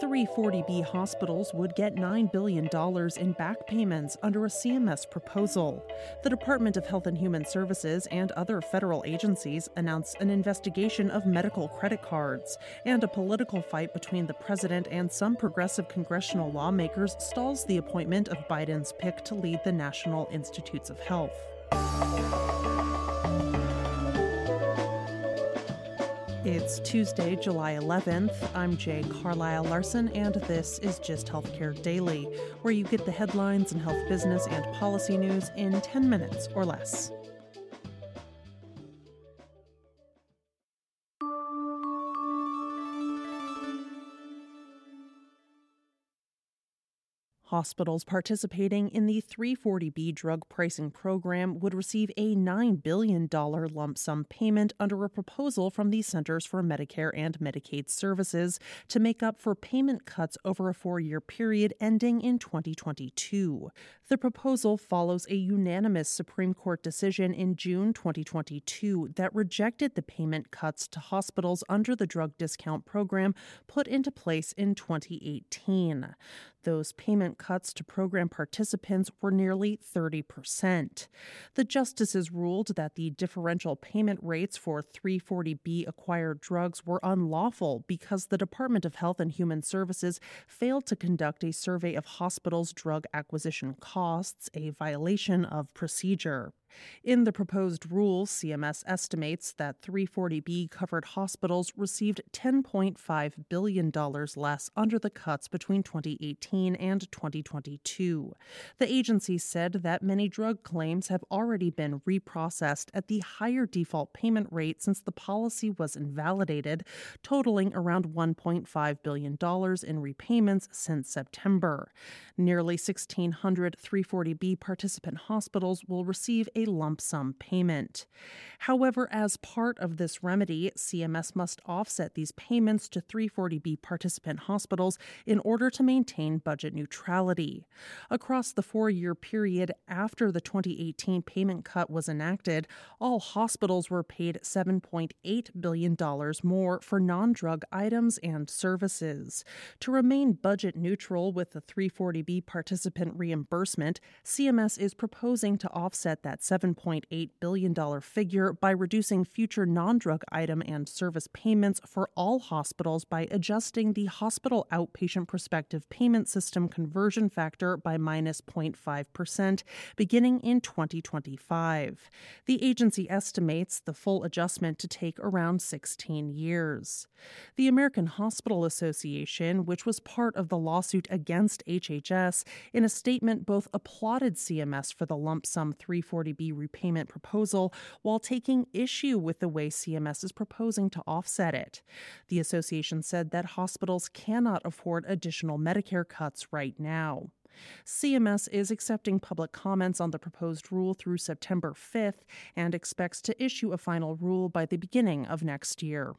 340B hospitals would get $9 billion in back payments under a CMS proposal. The Department of Health and Human Services and other federal agencies announced an investigation of medical credit cards, and a political fight between the president and some progressive congressional lawmakers stalls the appointment of Biden's pick to lead the National Institutes of Health. It's Tuesday, July 11th. I'm Jay Carlisle Larson, and this is Gist Healthcare Daily, where you get the headlines and health business and policy news in 10 minutes or less. Hospitals participating in the 340B drug pricing program would receive a $9 billion lump sum payment under a proposal from the Centers for Medicare and Medicaid Services to make up for payment cuts over a four year period ending in 2022. The proposal follows a unanimous Supreme Court decision in June 2022 that rejected the payment cuts to hospitals under the drug discount program put into place in 2018. Those payment cuts to program participants were nearly 30%. The justices ruled that the differential payment rates for 340B acquired drugs were unlawful because the Department of Health and Human Services failed to conduct a survey of hospitals' drug acquisition costs, a violation of procedure. In the proposed rule, CMS estimates that 340B covered hospitals received $10.5 billion less under the cuts between 2018 and 2022. The agency said that many drug claims have already been reprocessed at the higher default payment rate since the policy was invalidated, totaling around $1.5 billion in repayments since September. Nearly 1,600 340B participant hospitals will receive a lump sum payment. However, as part of this remedy, CMS must offset these payments to 340B participant hospitals in order to maintain budget neutrality. Across the four year period after the 2018 payment cut was enacted, all hospitals were paid $7.8 billion more for non drug items and services. To remain budget neutral with the 340B participant reimbursement, CMS is proposing to offset that $7.8 billion figure by reducing future non drug item and service payments for all hospitals by adjusting the hospital outpatient prospective payment system conversion factor by minus 0.5% beginning in 2025. The agency estimates the full adjustment to take around 16 years. The American Hospital Association, which was part of the lawsuit against HHS, in a statement both applauded CMS for the lump sum 340B repayment proposal while taking issue with the way CMS is proposing to offset it. The association said that hospitals cannot afford additional Medicare cuts right now. CMS is accepting public comments on the proposed rule through September 5th and expects to issue a final rule by the beginning of next year.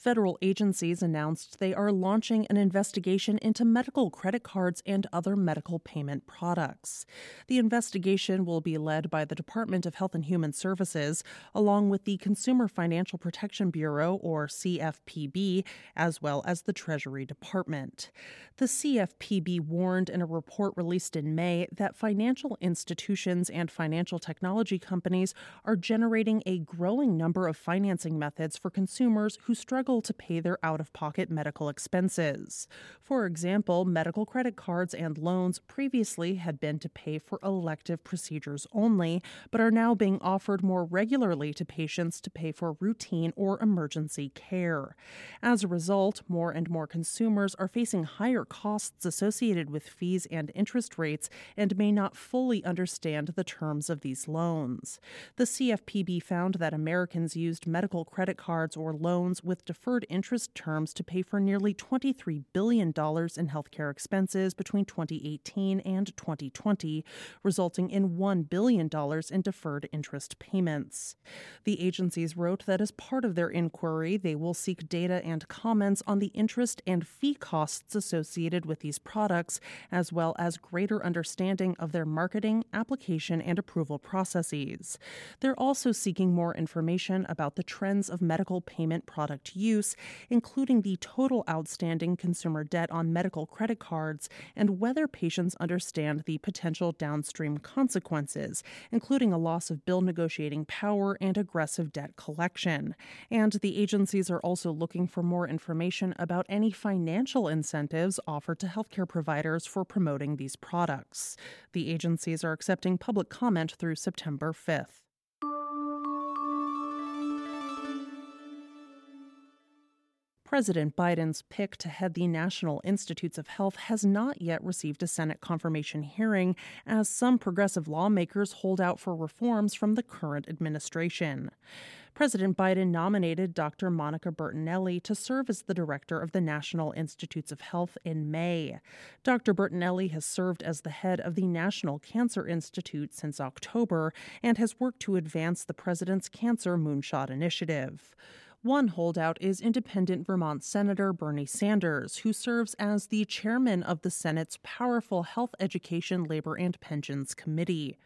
Federal agencies announced they are launching an investigation into medical credit cards and other medical payment products. The investigation will be led by the Department of Health and Human Services, along with the Consumer Financial Protection Bureau, or CFPB, as well as the Treasury Department. The CFPB warned in a report released in May that financial institutions and financial technology companies are generating a growing number of financing methods for consumers who struggle struggle to pay their out of pocket medical expenses. For example, medical credit cards and loans previously had been to pay for elective procedures only, but are now being offered more regularly to patients to pay for routine or emergency care. As a result, more and more consumers are facing higher costs associated with fees and interest rates and may not fully understand the terms of these loans. The CFPB found that Americans used medical credit cards or loans with interest terms to pay for nearly $23 billion in healthcare expenses between 2018 and 2020, resulting in $1 billion in deferred interest payments. The agencies wrote that as part of their inquiry, they will seek data and comments on the interest and fee costs associated with these products, as well as greater understanding of their marketing, application, and approval processes. They're also seeking more information about the trends of medical payment product use, including the total outstanding consumer debt on medical credit cards and whether patients understand the potential downstream consequences, including a loss of bill negotiating power and aggressive debt collection. And the agencies are also looking for more information about any financial incentives offered to healthcare providers for promoting these products. The agencies are accepting public comment through September 5th. President Biden's pick to head the National Institutes of Health has not yet received a Senate confirmation hearing, as some progressive lawmakers hold out for reforms from the current administration. President Biden nominated Dr. Monica Bertagnolli to serve as the director of the National Institutes of Health in May. Dr. Bertagnolli has served as the head of the National Cancer Institute since October and has worked to advance the president's Cancer Moonshot Initiative. One holdout is independent Vermont Senator Bernie Sanders, who serves as the chairman of the Senate's powerful Health, Education, Labor, and Pensions Committee.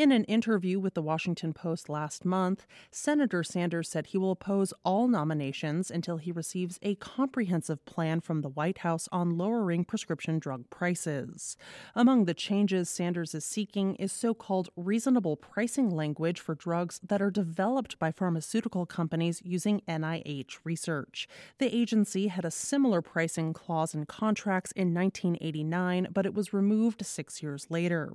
In an interview with the Washington Post last month, Senator Sanders said he will oppose all nominations until he receives a comprehensive plan from the White House on lowering prescription drug prices. Among the changes Sanders is seeking is so called reasonable pricing language for drugs that are developed by pharmaceutical companies using NIH research. The agency had a similar pricing clause in contracts in 1989, but it was removed six years later.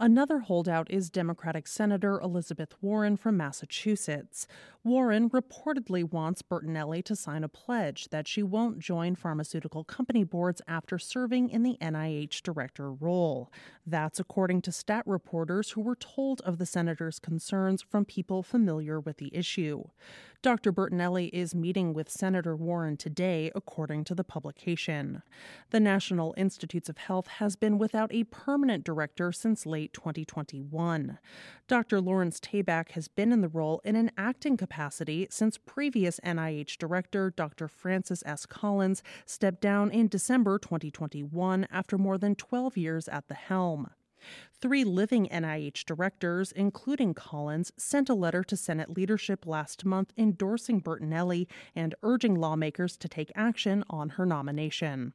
Another holdout is Democratic Senator Elizabeth Warren from Massachusetts. Warren reportedly wants Bertagnolli to sign a pledge that she won't join pharmaceutical company boards after serving in the NIH director role. That's according to stat reporters who were told of the senator's concerns from people familiar with the issue. Dr. Bertagnolli is meeting with Senator Warren today, according to the publication. The National Institutes of Health has been without a permanent director since late 2021. Dr. Lawrence Tabak has been in the role in an acting capacity since previous NIH director Dr. Francis S. Collins stepped down in December 2021 after more than 12 years at the helm. Three living NIH directors, including Collins, sent a letter to Senate leadership last month endorsing Bertagnolli and urging lawmakers to take action on her nomination.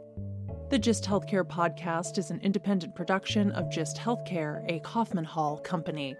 The Gist Healthcare podcast is an independent production of Gist Healthcare, a Kaufman Hall company.